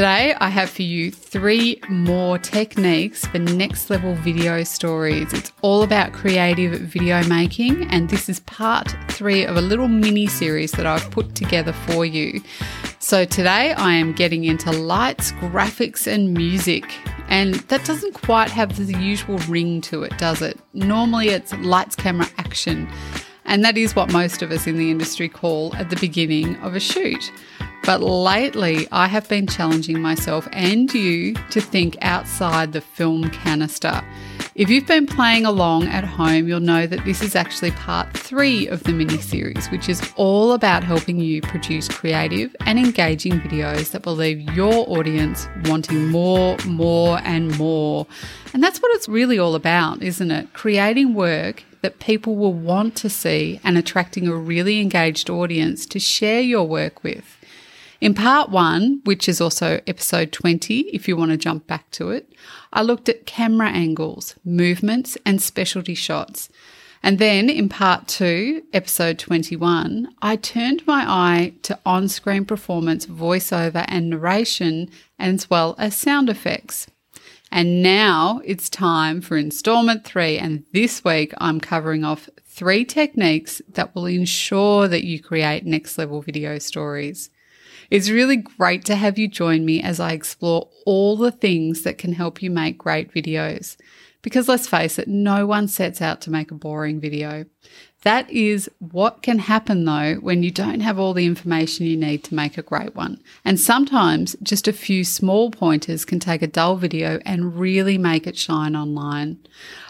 today I have for you three more techniques for next level video stories. It's all about creative video making, and this is part three of a little mini series that I've put together for you. So today I am getting into lights, graphics, and music. And that doesn't quite have the usual ring to it, does it? Normally it's lights, camera, action. And that is what most of us in the industry call at the beginning of a shoot. But lately, I have been challenging myself and you to think outside the film canister. If you've been playing along at home, you'll know that this is actually part three of the mini series, which is all about helping you produce creative and engaging videos that will leave your audience wanting more, more, and more. And that's what it's really all about, isn't it? Creating work that people will want to see and attracting a really engaged audience to share your work with. In part one, which is also episode 20, if you want to jump back to it, I looked at camera angles, movements, and specialty shots. And then in part two, episode 21, I turned my eye to on screen performance, voiceover, and narration, as well as sound effects. And now it's time for installment three. And this week I'm covering off three techniques that will ensure that you create next level video stories. It's really great to have you join me as I explore all the things that can help you make great videos. Because let's face it, no one sets out to make a boring video. That is what can happen though when you don't have all the information you need to make a great one. And sometimes just a few small pointers can take a dull video and really make it shine online.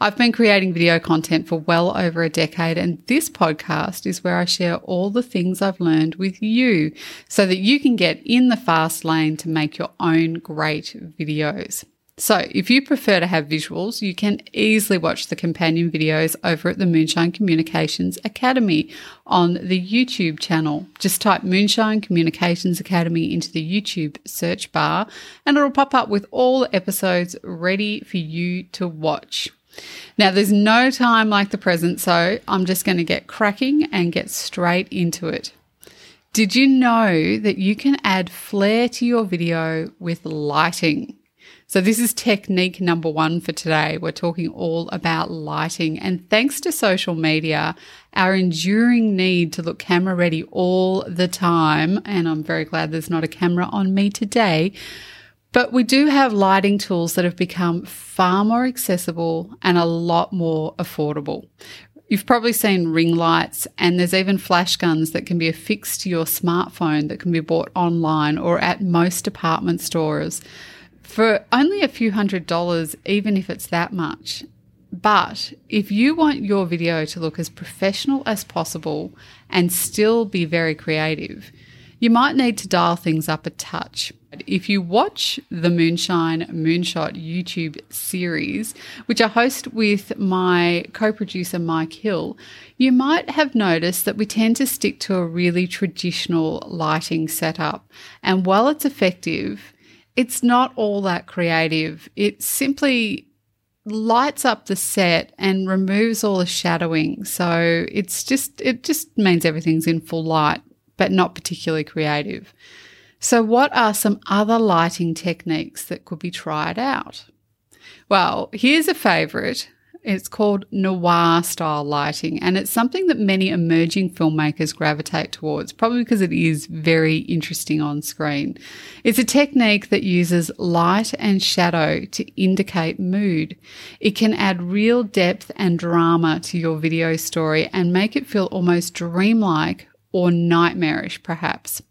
I've been creating video content for well over a decade and this podcast is where I share all the things I've learned with you so that you can get in the fast lane to make your own great videos. So, if you prefer to have visuals, you can easily watch the companion videos over at the Moonshine Communications Academy on the YouTube channel. Just type Moonshine Communications Academy into the YouTube search bar and it'll pop up with all the episodes ready for you to watch. Now, there's no time like the present, so I'm just going to get cracking and get straight into it. Did you know that you can add flair to your video with lighting? So, this is technique number one for today. We're talking all about lighting. And thanks to social media, our enduring need to look camera ready all the time, and I'm very glad there's not a camera on me today. But we do have lighting tools that have become far more accessible and a lot more affordable. You've probably seen ring lights, and there's even flash guns that can be affixed to your smartphone that can be bought online or at most department stores for only a few hundred dollars, even if it's that much. But if you want your video to look as professional as possible and still be very creative, you might need to dial things up a touch. If you watch the Moonshine Moonshot YouTube series, which I host with my co producer Mike Hill, you might have noticed that we tend to stick to a really traditional lighting setup. And while it's effective, it's not all that creative. It simply lights up the set and removes all the shadowing. So it's just, it just means everything's in full light, but not particularly creative. So, what are some other lighting techniques that could be tried out? Well, here's a favorite it's called noir style lighting, and it's something that many emerging filmmakers gravitate towards, probably because it is very interesting on screen. It's a technique that uses light and shadow to indicate mood. It can add real depth and drama to your video story and make it feel almost dreamlike or nightmarish, perhaps.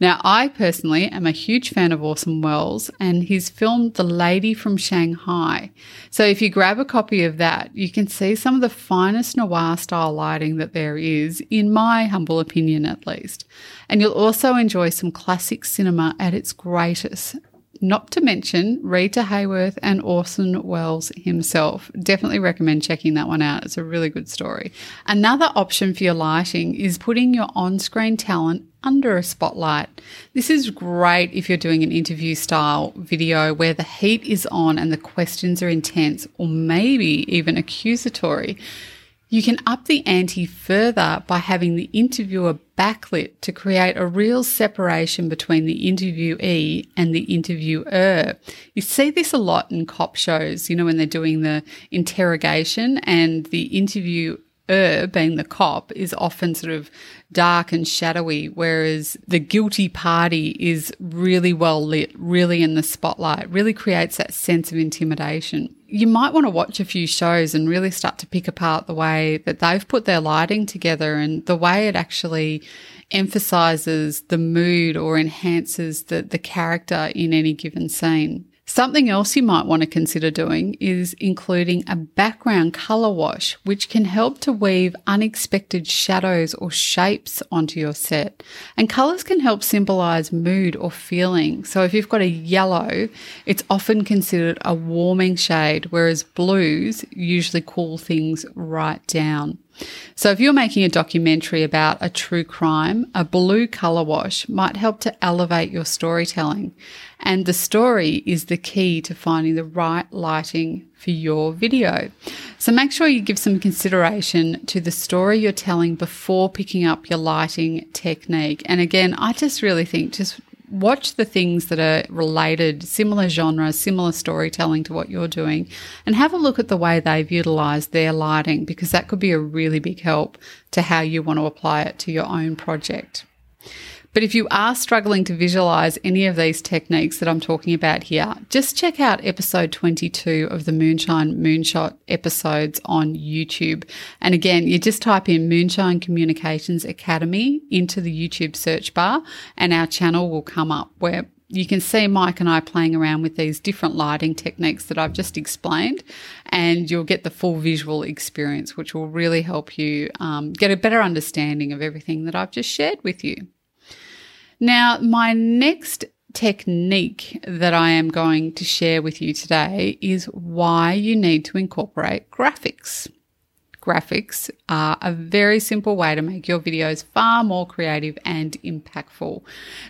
Now, I personally am a huge fan of Orson Welles, and he's filmed The Lady from Shanghai. So, if you grab a copy of that, you can see some of the finest noir style lighting that there is, in my humble opinion at least. And you'll also enjoy some classic cinema at its greatest not to mention Rita Hayworth and Orson Welles himself. Definitely recommend checking that one out. It's a really good story. Another option for your lighting is putting your on screen talent under a spotlight. This is great if you're doing an interview style video where the heat is on and the questions are intense or maybe even accusatory. You can up the ante further by having the interviewer backlit to create a real separation between the interviewee and the interviewer. You see this a lot in cop shows, you know, when they're doing the interrogation and the interviewer being the cop is often sort of dark and shadowy, whereas the guilty party is really well lit, really in the spotlight, really creates that sense of intimidation you might want to watch a few shows and really start to pick apart the way that they've put their lighting together and the way it actually emphasizes the mood or enhances the, the character in any given scene. Something else you might want to consider doing is including a background color wash, which can help to weave unexpected shadows or shapes onto your set. And colors can help symbolize mood or feeling. So if you've got a yellow, it's often considered a warming shade, whereas blues usually cool things right down. So, if you're making a documentary about a true crime, a blue colour wash might help to elevate your storytelling. And the story is the key to finding the right lighting for your video. So, make sure you give some consideration to the story you're telling before picking up your lighting technique. And again, I just really think just watch the things that are related, similar genre, similar storytelling to what you're doing, and have a look at the way they've utilized their lighting because that could be a really big help to how you want to apply it to your own project. But if you are struggling to visualize any of these techniques that I'm talking about here, just check out episode 22 of the Moonshine Moonshot episodes on YouTube. And again, you just type in Moonshine Communications Academy into the YouTube search bar and our channel will come up where you can see Mike and I playing around with these different lighting techniques that I've just explained, and you'll get the full visual experience, which will really help you um, get a better understanding of everything that I've just shared with you. Now, my next technique that I am going to share with you today is why you need to incorporate graphics. Graphics are a very simple way to make your videos far more creative and impactful.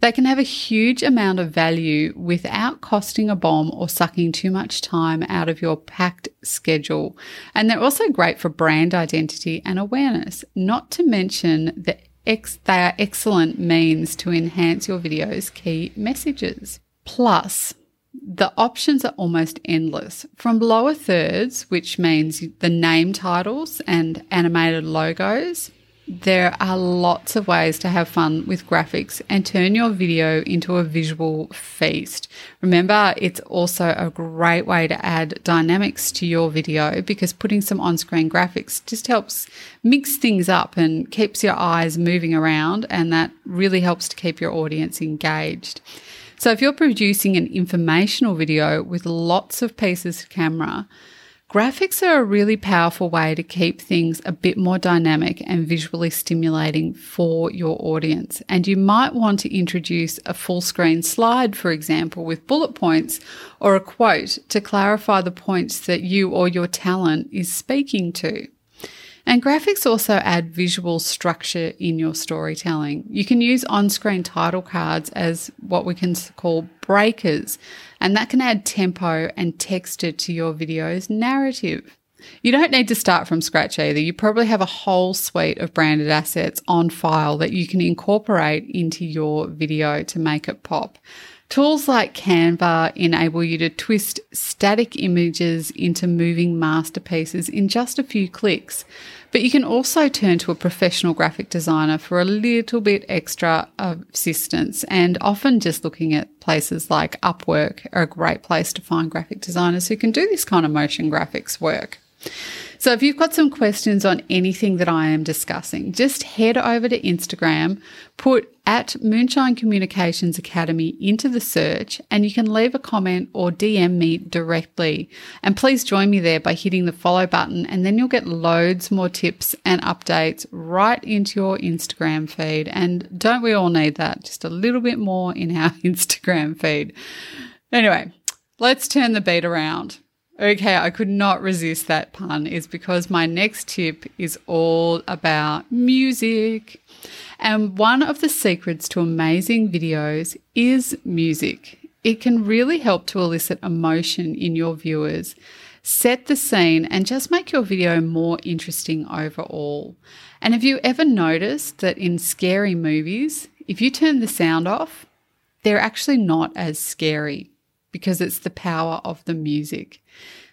They can have a huge amount of value without costing a bomb or sucking too much time out of your packed schedule. And they're also great for brand identity and awareness, not to mention the Ex- they are excellent means to enhance your video's key messages. Plus, the options are almost endless. From lower thirds, which means the name titles and animated logos, there are lots of ways to have fun with graphics and turn your video into a visual feast. Remember, it's also a great way to add dynamics to your video because putting some on screen graphics just helps mix things up and keeps your eyes moving around, and that really helps to keep your audience engaged. So, if you're producing an informational video with lots of pieces of camera, Graphics are a really powerful way to keep things a bit more dynamic and visually stimulating for your audience. And you might want to introduce a full screen slide, for example, with bullet points or a quote to clarify the points that you or your talent is speaking to. And graphics also add visual structure in your storytelling. You can use on screen title cards as what we can call breakers, and that can add tempo and texture to your video's narrative. You don't need to start from scratch either. You probably have a whole suite of branded assets on file that you can incorporate into your video to make it pop. Tools like Canva enable you to twist static images into moving masterpieces in just a few clicks. But you can also turn to a professional graphic designer for a little bit extra assistance. And often just looking at places like Upwork are a great place to find graphic designers who can do this kind of motion graphics work. So if you've got some questions on anything that I am discussing, just head over to Instagram, put at Moonshine Communications Academy into the search, and you can leave a comment or DM me directly. And please join me there by hitting the follow button, and then you'll get loads more tips and updates right into your Instagram feed. And don't we all need that? Just a little bit more in our Instagram feed. Anyway, let's turn the beat around. Okay, I could not resist that pun, is because my next tip is all about music. And one of the secrets to amazing videos is music. It can really help to elicit emotion in your viewers. set the scene, and just make your video more interesting overall. And have you ever noticed that in scary movies, if you turn the sound off, they're actually not as scary because it's the power of the music.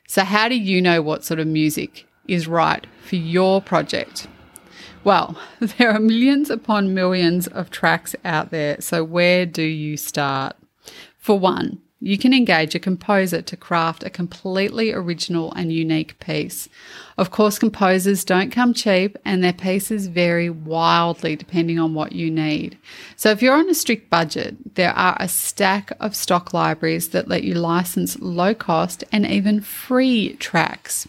So, how do you know what sort of music is right for your project? Well, there are millions upon millions of tracks out there. So, where do you start? For one, you can engage a composer to craft a completely original and unique piece. Of course, composers don't come cheap and their pieces vary wildly depending on what you need. So, if you're on a strict budget, there are a stack of stock libraries that let you license low cost and even free tracks.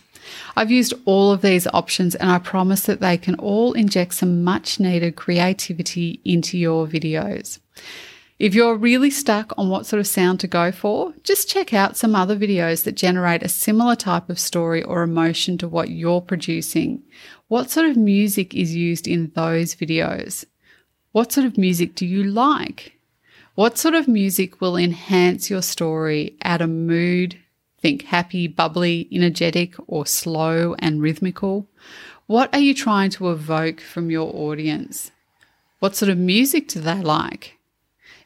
I've used all of these options and I promise that they can all inject some much needed creativity into your videos. If you're really stuck on what sort of sound to go for, just check out some other videos that generate a similar type of story or emotion to what you're producing. What sort of music is used in those videos? What sort of music do you like? What sort of music will enhance your story, add a mood? Think happy, bubbly, energetic, or slow and rhythmical? What are you trying to evoke from your audience? What sort of music do they like?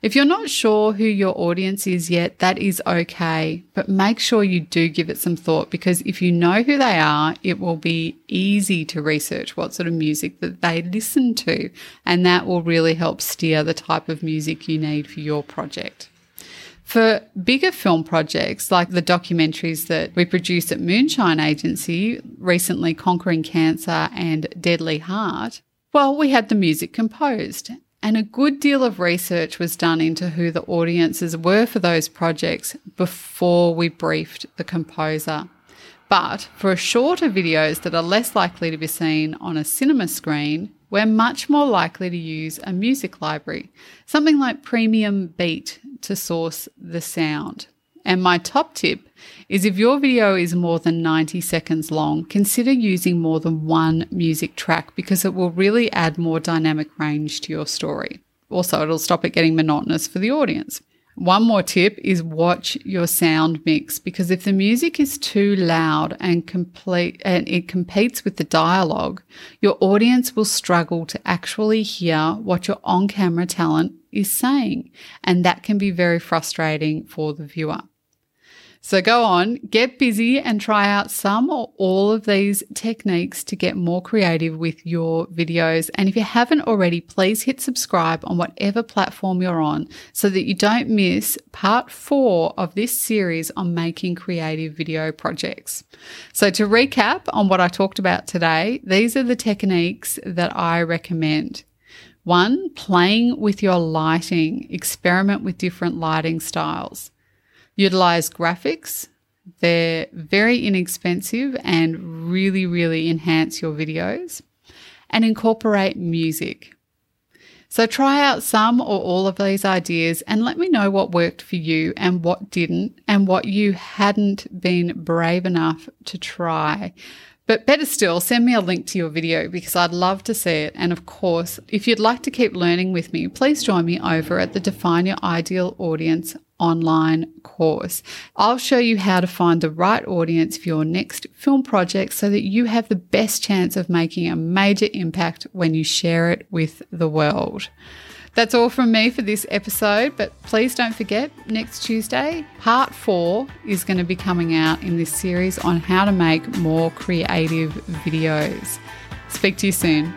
If you're not sure who your audience is yet, that is okay, but make sure you do give it some thought because if you know who they are, it will be easy to research what sort of music that they listen to, and that will really help steer the type of music you need for your project. For bigger film projects like the documentaries that we produce at Moonshine Agency, recently Conquering Cancer and Deadly Heart, well, we had the music composed and a good deal of research was done into who the audiences were for those projects before we briefed the composer. But for shorter videos that are less likely to be seen on a cinema screen, we're much more likely to use a music library, something like Premium Beat to source the sound. And my top tip is if your video is more than 90 seconds long, consider using more than one music track because it will really add more dynamic range to your story. Also, it'll stop it getting monotonous for the audience. One more tip is watch your sound mix because if the music is too loud and complete and it competes with the dialogue, your audience will struggle to actually hear what your on-camera talent is saying, and that can be very frustrating for the viewer. So go on, get busy and try out some or all of these techniques to get more creative with your videos. And if you haven't already, please hit subscribe on whatever platform you're on so that you don't miss part four of this series on making creative video projects. So to recap on what I talked about today, these are the techniques that I recommend. One, playing with your lighting, experiment with different lighting styles utilize graphics. They're very inexpensive and really, really enhance your videos and incorporate music. So try out some or all of these ideas and let me know what worked for you and what didn't and what you hadn't been brave enough to try. But better still, send me a link to your video because I'd love to see it. And of course, if you'd like to keep learning with me, please join me over at the Define Your Ideal Audience online course. I'll show you how to find the right audience for your next film project so that you have the best chance of making a major impact when you share it with the world. That's all from me for this episode, but please don't forget next Tuesday, part four is going to be coming out in this series on how to make more creative videos. Speak to you soon.